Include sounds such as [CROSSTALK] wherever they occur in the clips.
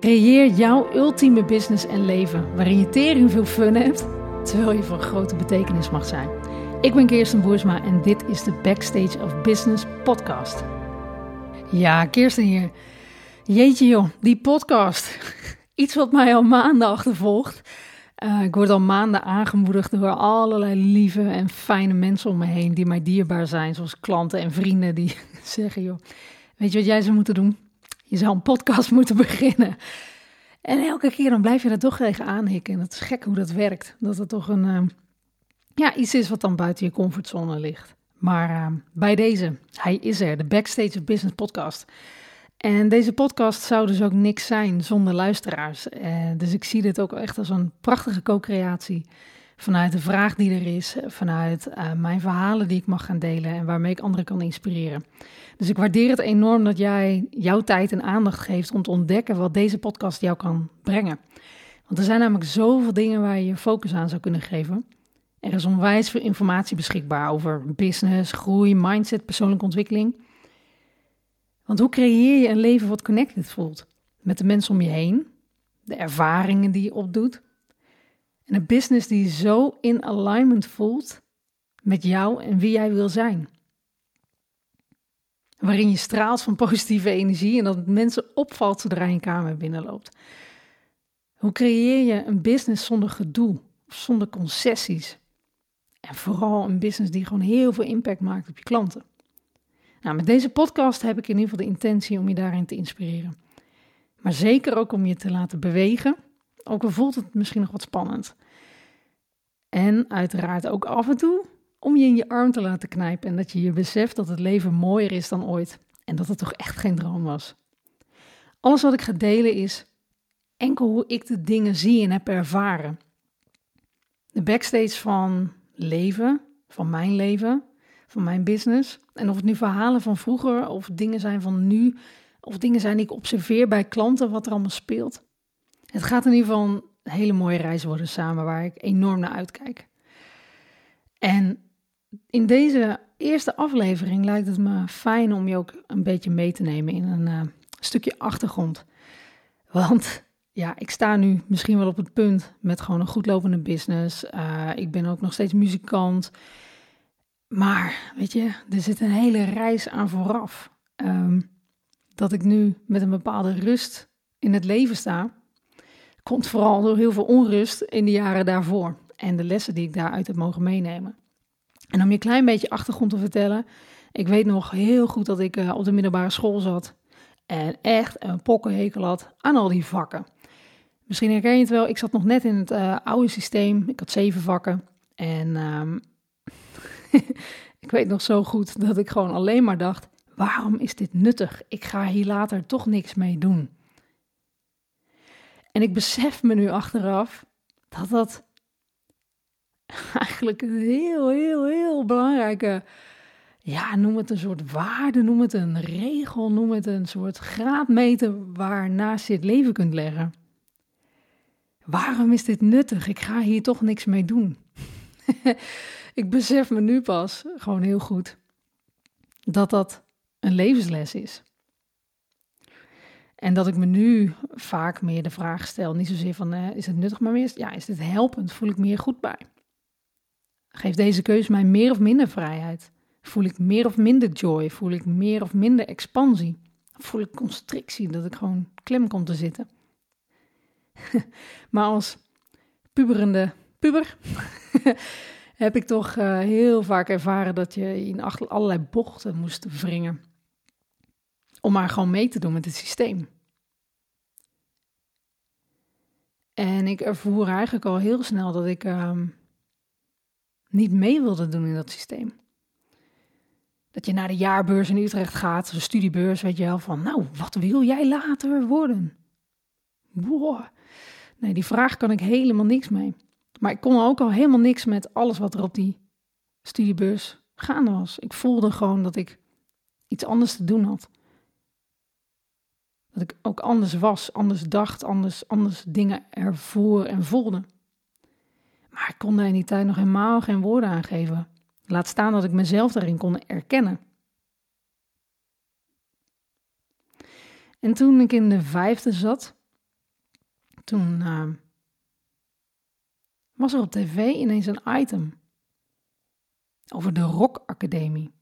Creëer jouw ultieme business en leven waarin je tering veel fun hebt, terwijl je van grote betekenis mag zijn. Ik ben Kirsten Boersma en dit is de Backstage of Business podcast. Ja, Kirsten hier. Jeetje joh, die podcast. [LAUGHS] Iets wat mij al maanden achtervolgt. Uh, ik word al maanden aangemoedigd door allerlei lieve en fijne mensen om me heen die mij dierbaar zijn, zoals klanten en vrienden die [LAUGHS] zeggen joh, weet je wat jij zou moeten doen? Je zou een podcast [LAUGHS] moeten beginnen. En elke keer dan blijf je er toch tegen aanhikken. En het is gek hoe dat werkt. Dat het toch een, uh, ja, iets is wat dan buiten je comfortzone ligt. Maar uh, bij deze, hij is er, de Backstage of Business podcast. En deze podcast zou dus ook niks zijn zonder luisteraars. Uh, dus ik zie dit ook echt als een prachtige co-creatie. Vanuit de vraag die er is, vanuit mijn verhalen die ik mag gaan delen en waarmee ik anderen kan inspireren. Dus ik waardeer het enorm dat jij jouw tijd en aandacht geeft om te ontdekken wat deze podcast jou kan brengen. Want er zijn namelijk zoveel dingen waar je je focus aan zou kunnen geven. Er is onwijs veel informatie beschikbaar over business, groei, mindset, persoonlijke ontwikkeling. Want hoe creëer je een leven wat connected voelt met de mensen om je heen, de ervaringen die je opdoet en een business die zo in alignment voelt met jou en wie jij wil zijn? waarin je straalt van positieve energie en dat het mensen opvalt zodra je een kamer binnenloopt. Hoe creëer je een business zonder gedoe, zonder concessies? En vooral een business die gewoon heel veel impact maakt op je klanten. Nou, met deze podcast heb ik in ieder geval de intentie om je daarin te inspireren. Maar zeker ook om je te laten bewegen, ook al voelt het misschien nog wat spannend. En uiteraard ook af en toe om je in je arm te laten knijpen en dat je je beseft dat het leven mooier is dan ooit en dat het toch echt geen droom was. Alles wat ik ga delen is enkel hoe ik de dingen zie en heb ervaren. De backstage van leven, van mijn leven, van mijn business. En of het nu verhalen van vroeger of dingen zijn van nu, of dingen zijn die ik observeer bij klanten, wat er allemaal speelt. Het gaat in ieder geval een hele mooie reis worden samen waar ik enorm naar uitkijk. En in deze eerste aflevering lijkt het me fijn om je ook een beetje mee te nemen in een uh, stukje achtergrond. Want ja, ik sta nu misschien wel op het punt met gewoon een goed lopende business. Uh, ik ben ook nog steeds muzikant. Maar weet je, er zit een hele reis aan vooraf. Um, dat ik nu met een bepaalde rust in het leven sta, komt vooral door heel veel onrust in de jaren daarvoor. En de lessen die ik daaruit heb mogen meenemen. En om je een klein beetje achtergrond te vertellen. Ik weet nog heel goed dat ik uh, op de middelbare school zat. En echt een pokkenhekel had aan al die vakken. Misschien herken je het wel. Ik zat nog net in het uh, oude systeem. Ik had zeven vakken. En um, [LAUGHS] ik weet nog zo goed dat ik gewoon alleen maar dacht: waarom is dit nuttig? Ik ga hier later toch niks mee doen. En ik besef me nu achteraf dat dat [LAUGHS] eigenlijk een heel, heel, heel belangrijke, ja, noem het een soort waarde, noem het een regel, noem het een soort graadmeter waarnaast je het leven kunt leggen. Waarom is dit nuttig? Ik ga hier toch niks mee doen. [LAUGHS] ik besef me nu pas gewoon heel goed dat dat een levensles is. En dat ik me nu vaak meer de vraag stel, niet zozeer van uh, is het nuttig, maar meer ja, is dit helpend? Voel ik me hier goed bij? Geeft deze keuze mij meer of minder vrijheid? Voel ik meer of minder joy? Voel ik meer of minder expansie? Voel ik constrictie, dat ik gewoon klem kom te zitten? [LAUGHS] maar als puberende puber [LAUGHS] heb ik toch uh, heel vaak ervaren dat je in allerlei bochten moest wringen. Om maar gewoon mee te doen met het systeem. En ik ervoer eigenlijk al heel snel dat ik uh, niet mee wilde doen in dat systeem. Dat je naar de jaarbeurs in Utrecht gaat, een studiebeurs, weet je wel, van nou, wat wil jij later worden? Wow. Nee, die vraag kan ik helemaal niks mee. Maar ik kon ook al helemaal niks met alles wat er op die studiebeurs gaande was. Ik voelde gewoon dat ik iets anders te doen had. Dat ik ook anders was, anders dacht, anders, anders dingen ervoor en voelde. Maar ik kon daar in die tijd nog helemaal geen woorden aan geven. Laat staan dat ik mezelf daarin kon erkennen. En toen ik in de vijfde zat, toen uh, was er op tv ineens een item over de Rock Academie.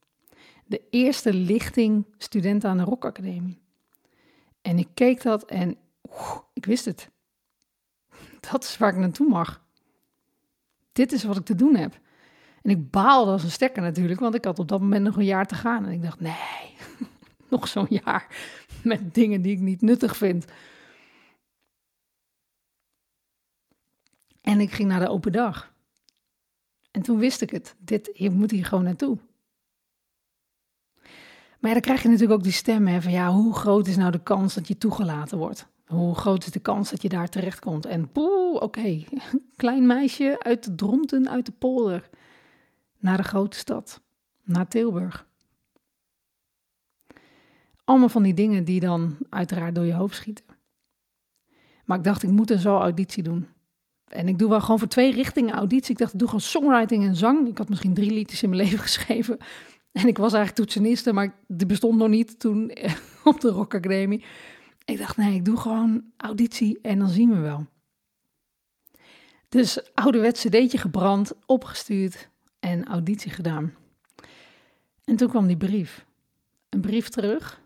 De eerste lichting studenten aan de Rock Academie. En ik keek dat en ik wist het. Dat is waar ik naartoe mag. Dit is wat ik te doen heb. En ik baalde als een stekker natuurlijk, want ik had op dat moment nog een jaar te gaan. En ik dacht, nee, [LAUGHS] nog zo'n jaar met dingen die ik niet nuttig vind. En ik ging naar de open dag. En toen wist ik het. Dit, je moet hier gewoon naartoe. Maar dan krijg je natuurlijk ook die stem hè, van ja, hoe groot is nou de kans dat je toegelaten wordt? Hoe groot is de kans dat je daar terechtkomt? En poeh, oké, [LAUGHS] klein meisje uit de Dronten, uit de polder, naar de grote stad, naar Tilburg. Allemaal van die dingen die dan uiteraard door je hoofd schieten. Maar ik dacht, ik moet een zo auditie doen. En ik doe wel gewoon voor twee richtingen auditie. Ik dacht, ik doe gewoon songwriting en zang. Ik had misschien drie liedjes in mijn [LAUGHS] leven geschreven. [LAUGHS] En ik was eigenlijk toetseniste, maar die bestond nog niet toen [LAUGHS] op de Rock Academie. Ik dacht, nee, ik doe gewoon auditie en dan zien we wel. Dus ouderwets cd'tje gebrand, opgestuurd en auditie gedaan. En toen kwam die brief. Een brief terug.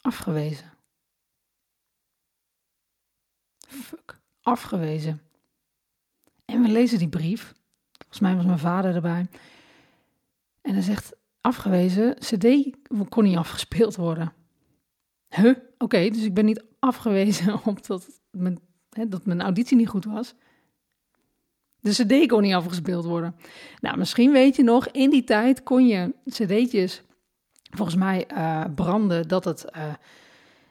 Afgewezen. Fuck afgewezen. En we lezen die brief. Volgens mij was mijn vader erbij. En hij zegt, afgewezen, cd kon niet afgespeeld worden. Huh? Oké, dus ik ben niet afgewezen [LAUGHS] omdat mijn, hè, dat mijn auditie niet goed was. De cd kon niet afgespeeld worden. Nou, misschien weet je nog, in die tijd kon je cd'tjes volgens mij uh, branden dat het uh,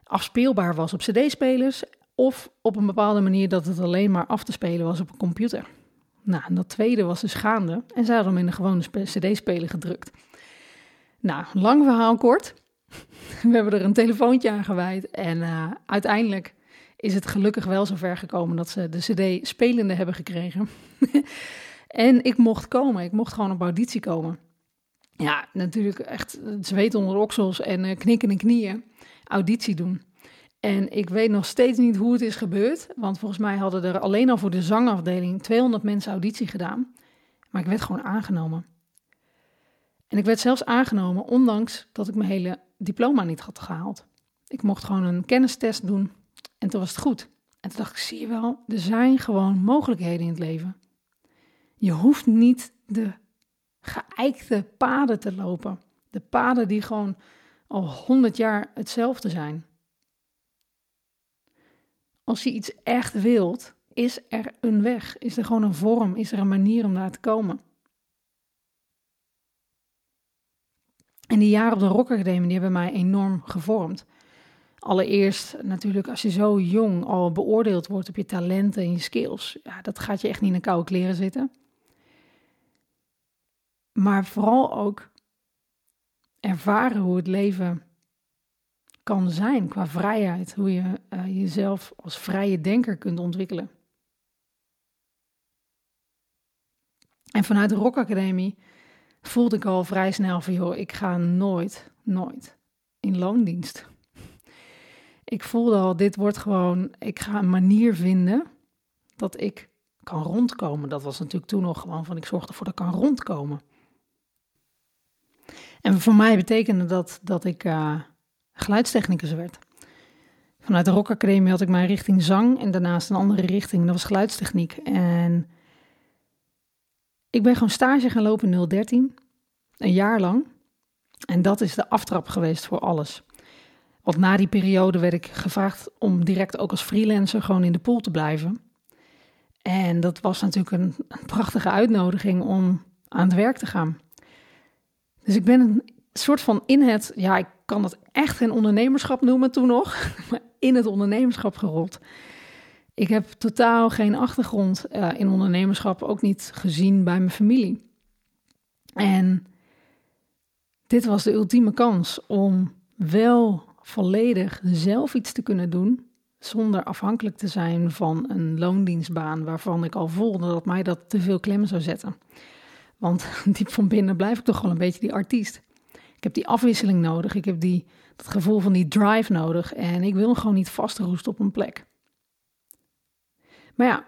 afspeelbaar was op cd-spelers of op een bepaalde manier dat het alleen maar af te spelen was op een computer. Nou, en dat tweede was dus gaande en zij hadden hem in een gewone CD-speler gedrukt. Nou, lang verhaal kort. [LAUGHS] We hebben er een telefoontje aan gewijd en uh, uiteindelijk is het gelukkig wel zover gekomen dat ze de CD spelende hebben gekregen. [LAUGHS] en ik mocht komen, ik mocht gewoon op auditie komen. Ja, natuurlijk echt zweet onder de oksels en uh, knikken en knieën. Auditie doen. En ik weet nog steeds niet hoe het is gebeurd, want volgens mij hadden er alleen al voor de zangafdeling 200 mensen auditie gedaan. Maar ik werd gewoon aangenomen. En ik werd zelfs aangenomen, ondanks dat ik mijn hele diploma niet had gehaald. Ik mocht gewoon een kennistest doen en toen was het goed. En toen dacht ik, zie je wel, er zijn gewoon mogelijkheden in het leven. Je hoeft niet de geëikte paden te lopen. De paden die gewoon al honderd jaar hetzelfde zijn. Als je iets echt wilt, is er een weg, is er gewoon een vorm, is er een manier om daar te komen. En die jaren op de Rock die hebben mij enorm gevormd. Allereerst natuurlijk als je zo jong al beoordeeld wordt op je talenten en je skills. Ja, dat gaat je echt niet in een koude kleren zitten. Maar vooral ook ervaren hoe het leven kan zijn qua vrijheid. Hoe je uh, jezelf als vrije denker kunt ontwikkelen. En vanuit de Rock Academie voelde ik al vrij snel van, joh, ik ga nooit, nooit in loondienst. Ik voelde al, dit wordt gewoon, ik ga een manier vinden dat ik kan rondkomen. Dat was natuurlijk toen nog gewoon van, ik zorg ervoor dat ik kan rondkomen. En voor mij betekende dat dat ik uh, geluidstechnicus werd. Vanuit de Rock Academie had ik mijn richting zang en daarnaast een andere richting, dat was geluidstechniek. En ik ben gewoon stage gaan lopen in 013, een jaar lang. En dat is de aftrap geweest voor alles. Want na die periode werd ik gevraagd om direct ook als freelancer gewoon in de pool te blijven. En dat was natuurlijk een, een prachtige uitnodiging om aan het werk te gaan. Dus ik ben een soort van in het, ja, ik kan dat echt geen ondernemerschap noemen toen nog, [LAUGHS] maar in het ondernemerschap gerold. Ik heb totaal geen achtergrond uh, in ondernemerschap, ook niet gezien bij mijn familie. En dit was de ultieme kans om wel volledig zelf iets te kunnen doen, zonder afhankelijk te zijn van een loondienstbaan waarvan ik al voelde dat mij dat te veel klem zou zetten. Want [LAUGHS] diep van binnen blijf ik toch wel een beetje die artiest. Ik heb die afwisseling nodig. Ik heb die, dat gevoel van die drive nodig. En ik wil gewoon niet vastroesten op een plek. Maar ja,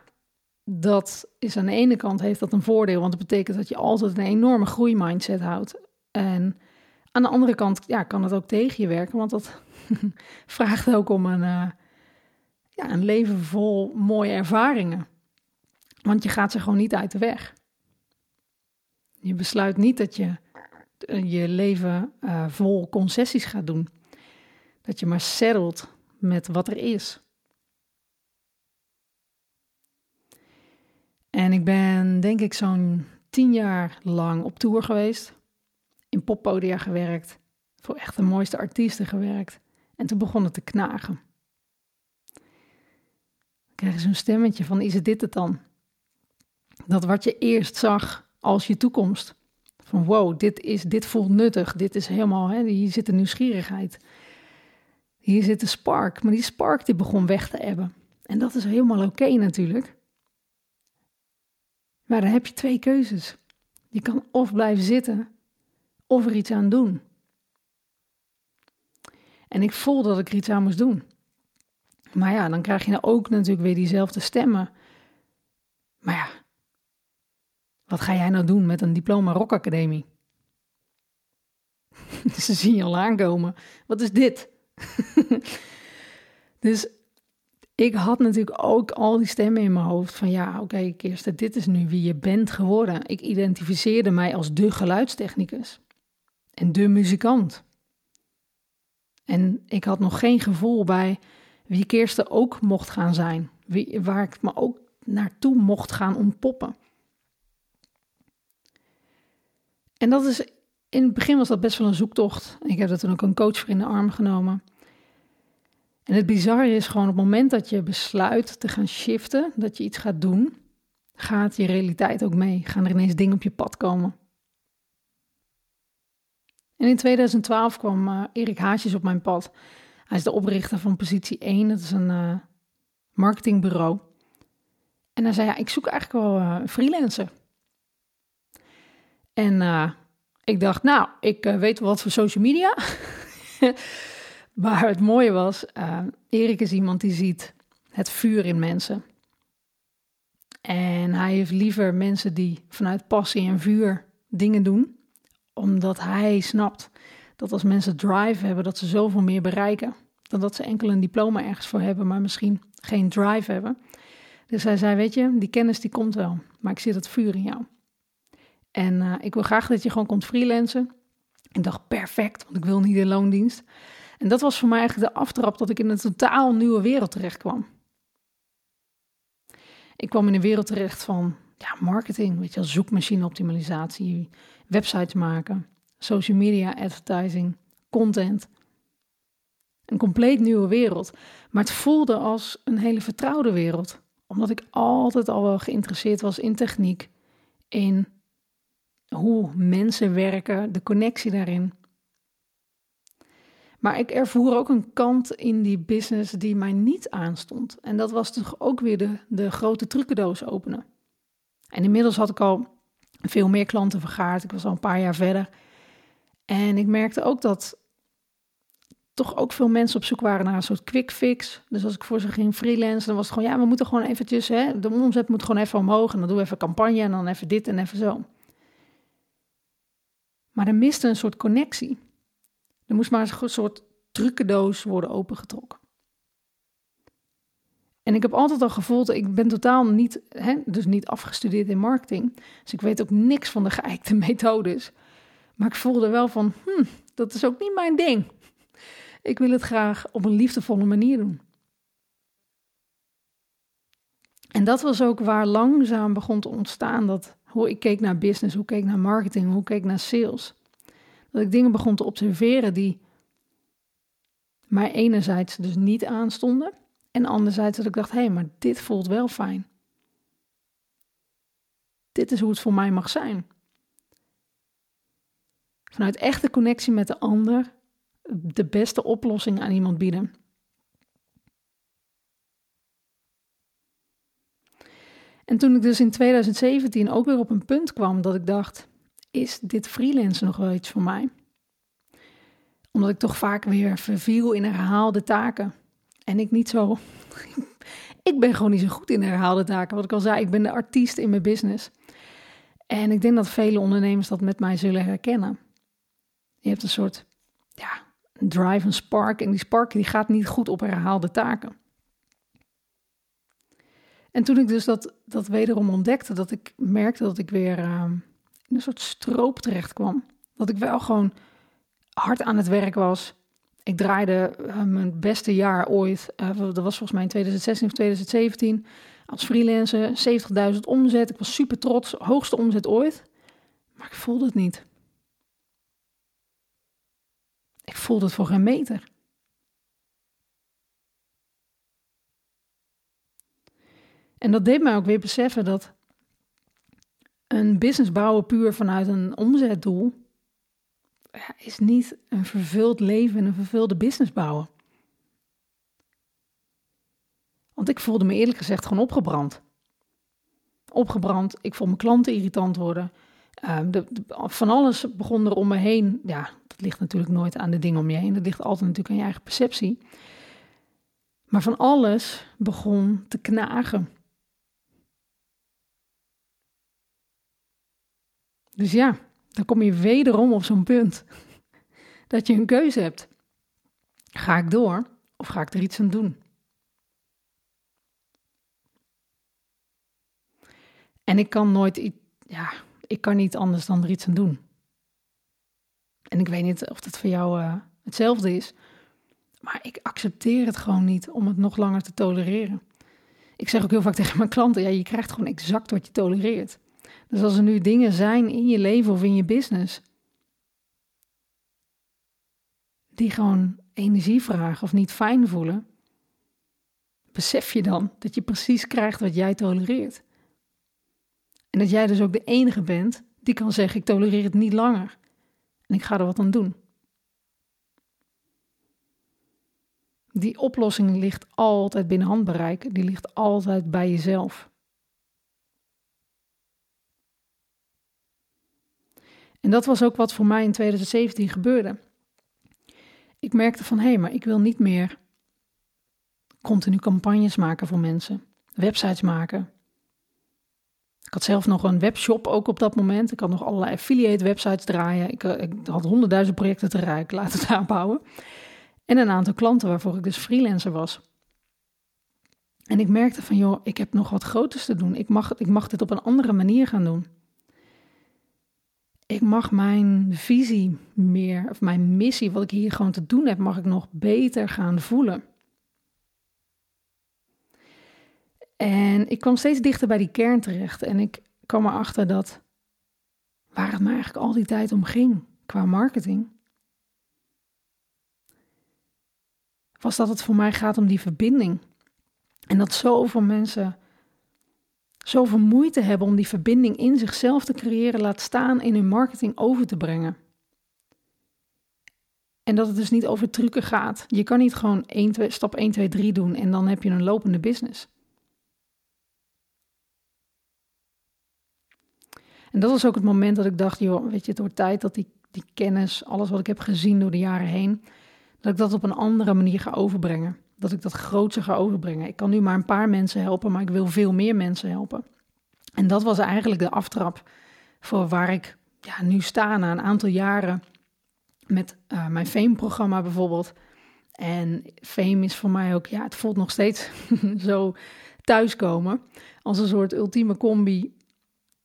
dat is aan de ene kant heeft dat een voordeel, want dat betekent dat je altijd een enorme groeimindset houdt. En aan de andere kant ja, kan het ook tegen je werken, want dat [LAUGHS] vraagt ook om een, uh, ja, een leven vol mooie ervaringen. Want je gaat ze gewoon niet uit de weg. Je besluit niet dat je eh, je leven uh, vol concessies gaat doen. Dat je maar settelt met wat er is. En ik ben denk ik zo'n tien jaar lang op tour geweest. In poppodia gewerkt. Voor echt de mooiste artiesten gewerkt. En toen begon het te knagen. Dan krijg je zo'n stemmetje van, is het dit het dan? Dat wat je eerst zag als je toekomst. Van wow, dit, is, dit voelt nuttig. Dit is helemaal, hè, hier zit de nieuwsgierigheid. Hier zit de spark. Maar die spark die begon weg te ebben. En dat is helemaal oké natuurlijk. Maar dan heb je twee keuzes. Je kan of blijven zitten of er iets aan doen. En ik voel dat ik er iets aan moest doen. Maar ja, dan krijg je nou ook natuurlijk weer diezelfde stemmen. Maar ja, wat ga jij nou doen met een diploma rockacademie? [LAUGHS] Ze zien je al aankomen. Wat is dit? [LAUGHS] dus ik had natuurlijk ook al die stemmen in mijn hoofd van ja, oké, okay, Kirsten, dit is nu wie je bent geworden. Ik identificeerde mij als de geluidstechnicus en de muzikant. En ik had nog geen gevoel bij wie Kirsten ook mocht gaan zijn, wie, waar ik me ook naartoe mocht gaan ontpoppen. En dat is, in het begin was dat best wel een zoektocht. Ik heb dat toen ook een coach voor in de arm genomen. En het bizarre is gewoon op het moment dat je besluit te gaan shiften, dat je iets gaat doen, gaat je realiteit ook mee. Gaan er ineens dingen op je pad komen. En in 2012 kwam uh, Erik Haasjes op mijn pad. Hij is de oprichter van Positie 1, dat is een uh, marketingbureau. En hij zei, ja, ik zoek eigenlijk wel uh, een freelancer. En ik dacht, nou, ik weet wel wat voor social media. [LAUGHS] Maar het mooie was, uh, Erik is iemand die ziet het vuur in mensen. En hij heeft liever mensen die vanuit passie en vuur dingen doen, omdat hij snapt dat als mensen drive hebben, dat ze zoveel meer bereiken. Dan dat ze enkel een diploma ergens voor hebben, maar misschien geen drive hebben. Dus hij zei, weet je, die kennis die komt wel, maar ik zie dat vuur in jou. En uh, ik wil graag dat je gewoon komt freelancen. Ik dacht, perfect, want ik wil niet in loondienst. En dat was voor mij eigenlijk de aftrap dat ik in een totaal nieuwe wereld terecht kwam. Ik kwam in een wereld terecht van ja, marketing, weet je wel, zoekmachine optimalisatie, websites maken, social media advertising, content. Een compleet nieuwe wereld. Maar het voelde als een hele vertrouwde wereld. Omdat ik altijd al wel geïnteresseerd was in techniek, in hoe mensen werken, de connectie daarin. Maar ik ervoer ook een kant in die business die mij niet aanstond. En dat was toch ook weer de, de grote trucendoos openen. En inmiddels had ik al veel meer klanten vergaard. Ik was al een paar jaar verder. En ik merkte ook dat toch ook veel mensen op zoek waren naar een soort quick fix. Dus als ik voor ze ging freelance, dan was het gewoon, ja, we moeten gewoon eventjes, hè, de omzet moet gewoon even omhoog. En dan doen we even campagne en dan even dit en even zo. Maar er miste een soort connectie. Er moest maar een soort trucendoos worden opengetrokken. En ik heb altijd al gevoeld, ik ben totaal niet, hè, dus niet afgestudeerd in marketing. Dus ik weet ook niks van de geëikte [LAUGHS] methodes. Maar ik voelde wel van, hm, dat is ook niet mijn ding. Ik wil het graag op een liefdevolle manier doen. En dat was ook waar langzaam begon te ontstaan dat hoe ik keek naar business, hoe ik keek naar marketing, hoe ik keek naar sales. Dat ik dingen begon te observeren die mij enerzijds dus niet aanstonden. En anderzijds dat ik dacht, hé, hey, maar dit voelt wel fijn. Dit is hoe het voor mij mag zijn. Vanuit echte connectie met de ander de beste oplossing aan iemand bieden. En toen ik dus in 2017 ook weer op een punt kwam dat ik dacht: is dit freelance nog wel iets voor mij? Omdat ik toch vaak weer verviel in herhaalde taken. En ik niet zo. [LAUGHS] Ik ben gewoon niet zo goed in herhaalde taken. Wat ik al zei, ik ben de artiest in mijn business. En ik denk dat vele ondernemers dat met mij zullen herkennen. Je hebt een soort ja, drive, een spark. En die spark die gaat niet goed op herhaalde taken. En toen ik dus dat, dat wederom ontdekte, dat ik merkte dat ik weer uh, in een soort stroop terecht kwam. Dat ik wel gewoon hard aan het werk was. Ik draaide uh, mijn beste jaar ooit, uh, dat was volgens mij in 2016 of 2017, als freelancer, 70.000 omzet. Ik was super trots, hoogste omzet ooit. Maar ik voelde het niet. Ik voelde het voor geen meter. En dat deed mij ook weer beseffen dat een business bouwen puur vanuit een omzetdoel is niet een vervuld leven en een vervulde business bouwen. Want ik voelde me eerlijk gezegd gewoon opgebrand. Opgebrand, ik vond mijn klanten irritant worden. Uh, de, van alles begon er om me heen. Ja, dat ligt natuurlijk nooit aan de dingen om je heen. Dat ligt altijd natuurlijk aan je eigen perceptie. Maar van alles begon te knagen. Dus ja, dan kom je wederom op zo'n punt dat je een keuze hebt. Ga ik door of ga ik er iets aan doen? En ik kan nooit, ja, ik kan niet anders dan er iets aan doen. En ik weet niet of dat voor jou uh, hetzelfde is, maar ik accepteer het gewoon niet om het nog langer te tolereren. Ik zeg ook heel vaak tegen mijn klanten: ja, je krijgt gewoon exact wat je tolereert. Dus als er nu dingen zijn in je leven of in je business die gewoon energie vragen of niet fijn voelen, besef je dan dat je precies krijgt wat jij tolereert. En dat jij dus ook de enige bent die kan zeggen: ik tolereer het niet langer en ik ga er wat aan doen. Die oplossing ligt altijd binnen handbereik, die ligt altijd bij jezelf. En dat was ook wat voor mij in 2017 gebeurde. Ik merkte van hé, hey, maar ik wil niet meer continu campagnes maken voor mensen, websites maken. Ik had zelf nog een webshop ook op dat moment. Ik had nog allerlei affiliate websites draaien. Ik, eh, ik had honderdduizend projecten te rijken [LAUGHS] laten aanbouwen. En een aantal klanten waarvoor ik dus freelancer was. En ik merkte van joh, ik heb nog wat groters te doen. Ik mag, ik mag dit op een andere manier gaan doen ik mag mijn visie meer, of mijn missie, wat ik hier gewoon te doen heb, mag ik nog beter gaan voelen. En ik kwam steeds dichter bij die kern terecht. En ik kwam erachter dat waar het me eigenlijk al die tijd om ging qua marketing, was dat het voor mij gaat om die verbinding. En dat zoveel mensen zoveel moeite hebben om die verbinding in zichzelf te creëren, laat staan in hun marketing over te brengen. En dat het dus niet over trucken gaat. Je kan niet gewoon 1, 2, stap 1, 2, 3 doen en dan heb je een lopende business. En dat was ook het moment dat ik dacht, joh, weet je, het wordt tijd dat die, die kennis, alles wat ik heb gezien door de jaren heen, dat ik dat op een andere manier ga overbrengen dat ik dat grootser ga overbrengen. Ik kan nu maar een paar mensen helpen, maar ik wil veel meer mensen helpen. En dat was eigenlijk de aftrap voor waar ik ja, nu sta na een aantal jaren met uh, mijn Fame-programma bijvoorbeeld. En Fame is voor mij ook, ja, het voelt nog steeds [LAUGHS] zo thuiskomen als een soort ultieme combi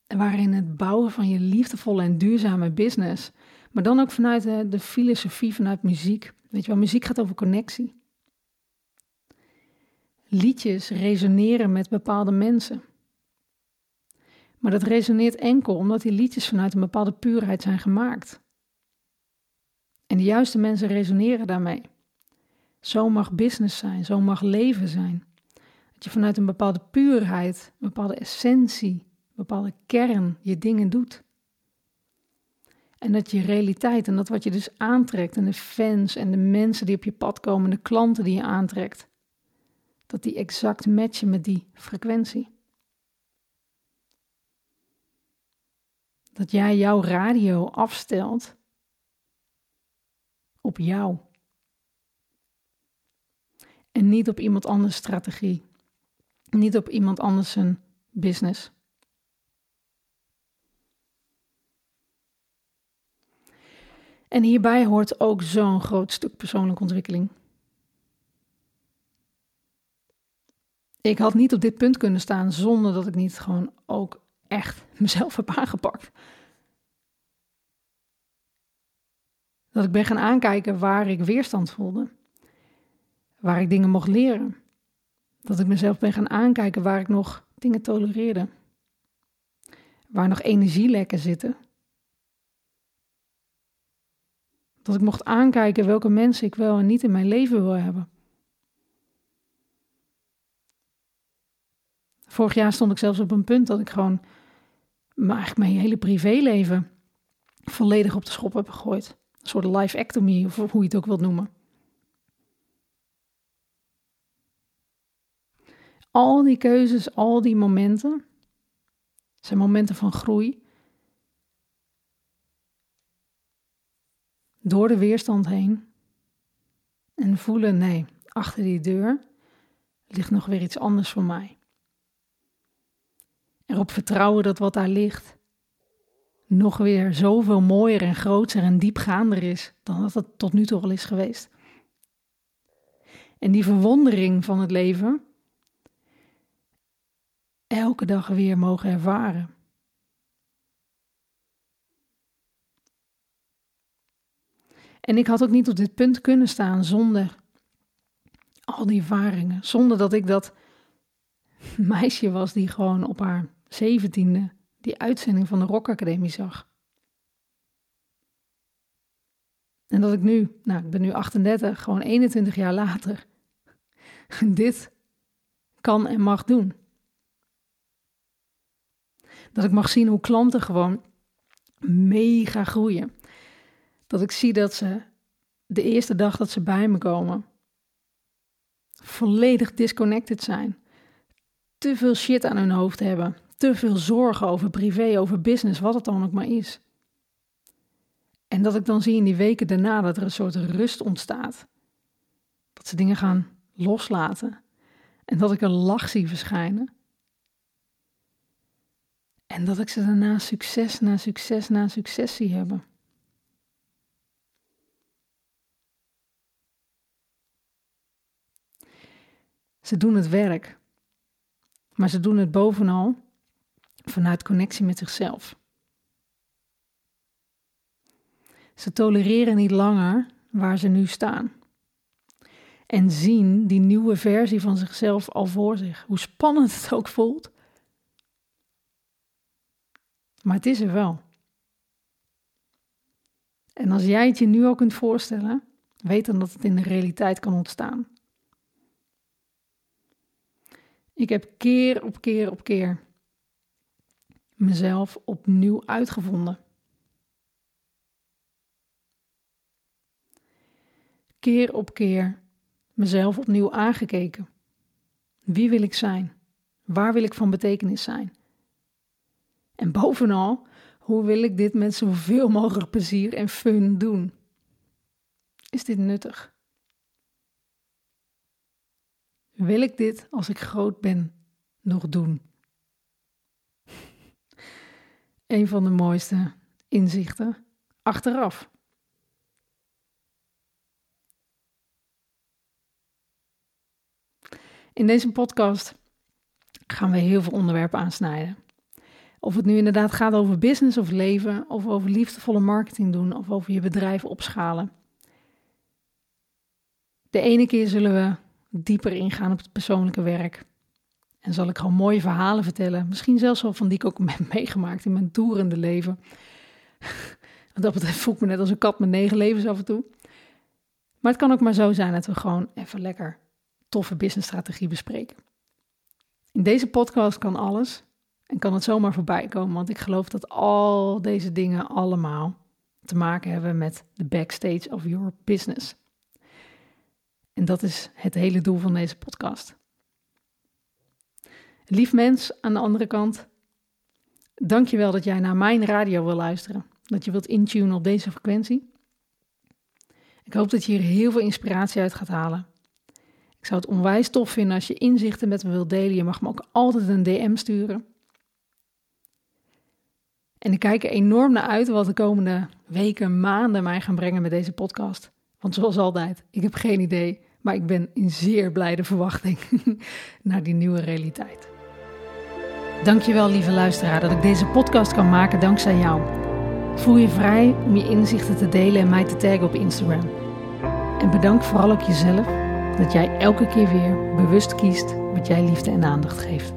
waarin het bouwen van je liefdevolle en duurzame business, maar dan ook vanuit de, de filosofie, vanuit muziek. Weet je wel, muziek gaat over connectie liedjes resoneren met bepaalde mensen. Maar dat resoneert enkel omdat die liedjes vanuit een bepaalde puurheid zijn gemaakt. En de juiste mensen resoneren daarmee. Zo mag business zijn, zo mag leven zijn. Dat je vanuit een bepaalde puurheid, een bepaalde essentie, een bepaalde kern je dingen doet. En dat je realiteit en dat wat je dus aantrekt en de fans en de mensen die op je pad komen, de klanten die je aantrekt, dat die exact matchen met die frequentie. Dat jij jouw radio afstelt op jou. En niet op iemand anders strategie. Niet op iemand anders zijn business. En hierbij hoort ook zo'n groot stuk persoonlijke ontwikkeling. Ik had niet op dit punt kunnen staan zonder dat ik niet gewoon ook echt [LAUGHS] mezelf heb aangepakt. Dat ik ben gaan aankijken waar ik weerstand voelde. Waar ik dingen mocht leren. Dat ik mezelf ben gaan aankijken waar ik nog dingen tolereerde. Waar nog energielekken zitten. Dat ik mocht aankijken welke mensen ik wel en niet in mijn leven wil hebben. Vorig jaar stond ik zelfs op een punt dat ik gewoon eigenlijk mijn hele privéleven volledig op de schop heb gegooid. Een soort life-ectomy, of hoe je het ook wilt noemen. Al die keuzes, al die momenten, zijn momenten van groei. Door de weerstand heen. En voelen, nee, achter die deur ligt nog weer iets anders voor mij. Erop vertrouwen dat wat daar ligt nog weer zoveel mooier en groter en diepgaander is dan dat het tot nu toe al is geweest. En die verwondering van het leven elke dag weer mogen ervaren. En ik had ook niet op dit punt kunnen staan zonder al die ervaringen. Zonder dat ik dat meisje was die gewoon op haar zeventiende die uitzending van de Rock Academie zag. En dat ik nu, nou ik ben nu 38, gewoon 21 jaar later, [LAUGHS] dit kan en mag doen. Dat ik mag zien hoe klanten gewoon mega groeien. Dat ik zie dat ze de eerste dag dat ze bij me komen, volledig disconnected zijn. Te veel shit aan hun hoofd hebben te veel zorgen over privé, over business, wat het dan ook maar is. En dat ik dan zie in die weken daarna dat er een soort rust ontstaat. Dat ze dingen gaan loslaten. En dat ik een lach zie verschijnen. En dat ik ze daarna succes na succes na succes zie hebben. Ze doen het werk. Maar ze doen het bovenal vanuit connectie met zichzelf. Ze tolereren niet langer waar ze nu staan. En zien die nieuwe versie van zichzelf al voor zich. Hoe spannend het ook voelt. Maar het is er wel. En als jij het je nu ook kunt voorstellen, weet dan dat het in de realiteit kan ontstaan. Ik heb keer op keer op keer mezelf opnieuw uitgevonden. Keer op keer mezelf opnieuw aangekeken. Wie wil ik zijn? Waar wil ik van betekenis zijn? En bovenal, hoe wil ik dit met zoveel mogelijk plezier en fun doen? Is dit nuttig? Wil ik dit als ik groot ben nog doen? Een van de mooiste inzichten achteraf. In deze podcast gaan we heel veel onderwerpen aansnijden. Of het nu inderdaad gaat over business of leven, of over liefdevolle marketing doen, of over je bedrijf opschalen. De ene keer zullen we dieper ingaan op het persoonlijke werk. En zal ik gewoon mooie verhalen vertellen. Misschien zelfs wel van die ik ook [LAUGHS] heb meegemaakt in mijn toerende leven. [LAUGHS] Wat dat betreft voel ik me net als een kat met negen levens af en toe. Maar het kan ook maar zo zijn dat we gewoon even lekker toffe businessstrategie bespreken. In deze podcast kan alles en kan het zomaar voorbij komen, want ik geloof dat al deze dingen allemaal te maken hebben met de backstage of your business. En dat is het hele doel van deze podcast. Lief mens aan de andere kant, dank je wel dat jij naar mijn radio wil luisteren. Dat je wilt intunen op deze frequentie. Ik hoop dat je hier heel veel inspiratie uit gaat halen. Ik Ik zou het onwijs tof vinden als je inzichten met me wilt delen. Je mag me ook altijd een DM sturen. En ik kijk er enorm naar uit wat de komende weken, maanden mij gaan brengen met deze podcast. Want zoals altijd, ik heb geen idee, maar ik ben in zeer blijde verwachting [LAUGHS] naar die nieuwe realiteit. Dankjewel lieve luisteraar dat ik deze podcast kan maken dankzij jou. Voel je vrij om je inzichten te delen en mij te taggen op Instagram. En bedank vooral ook jezelf dat jij elke keer weer bewust kiest wat jij liefde en aandacht geeft.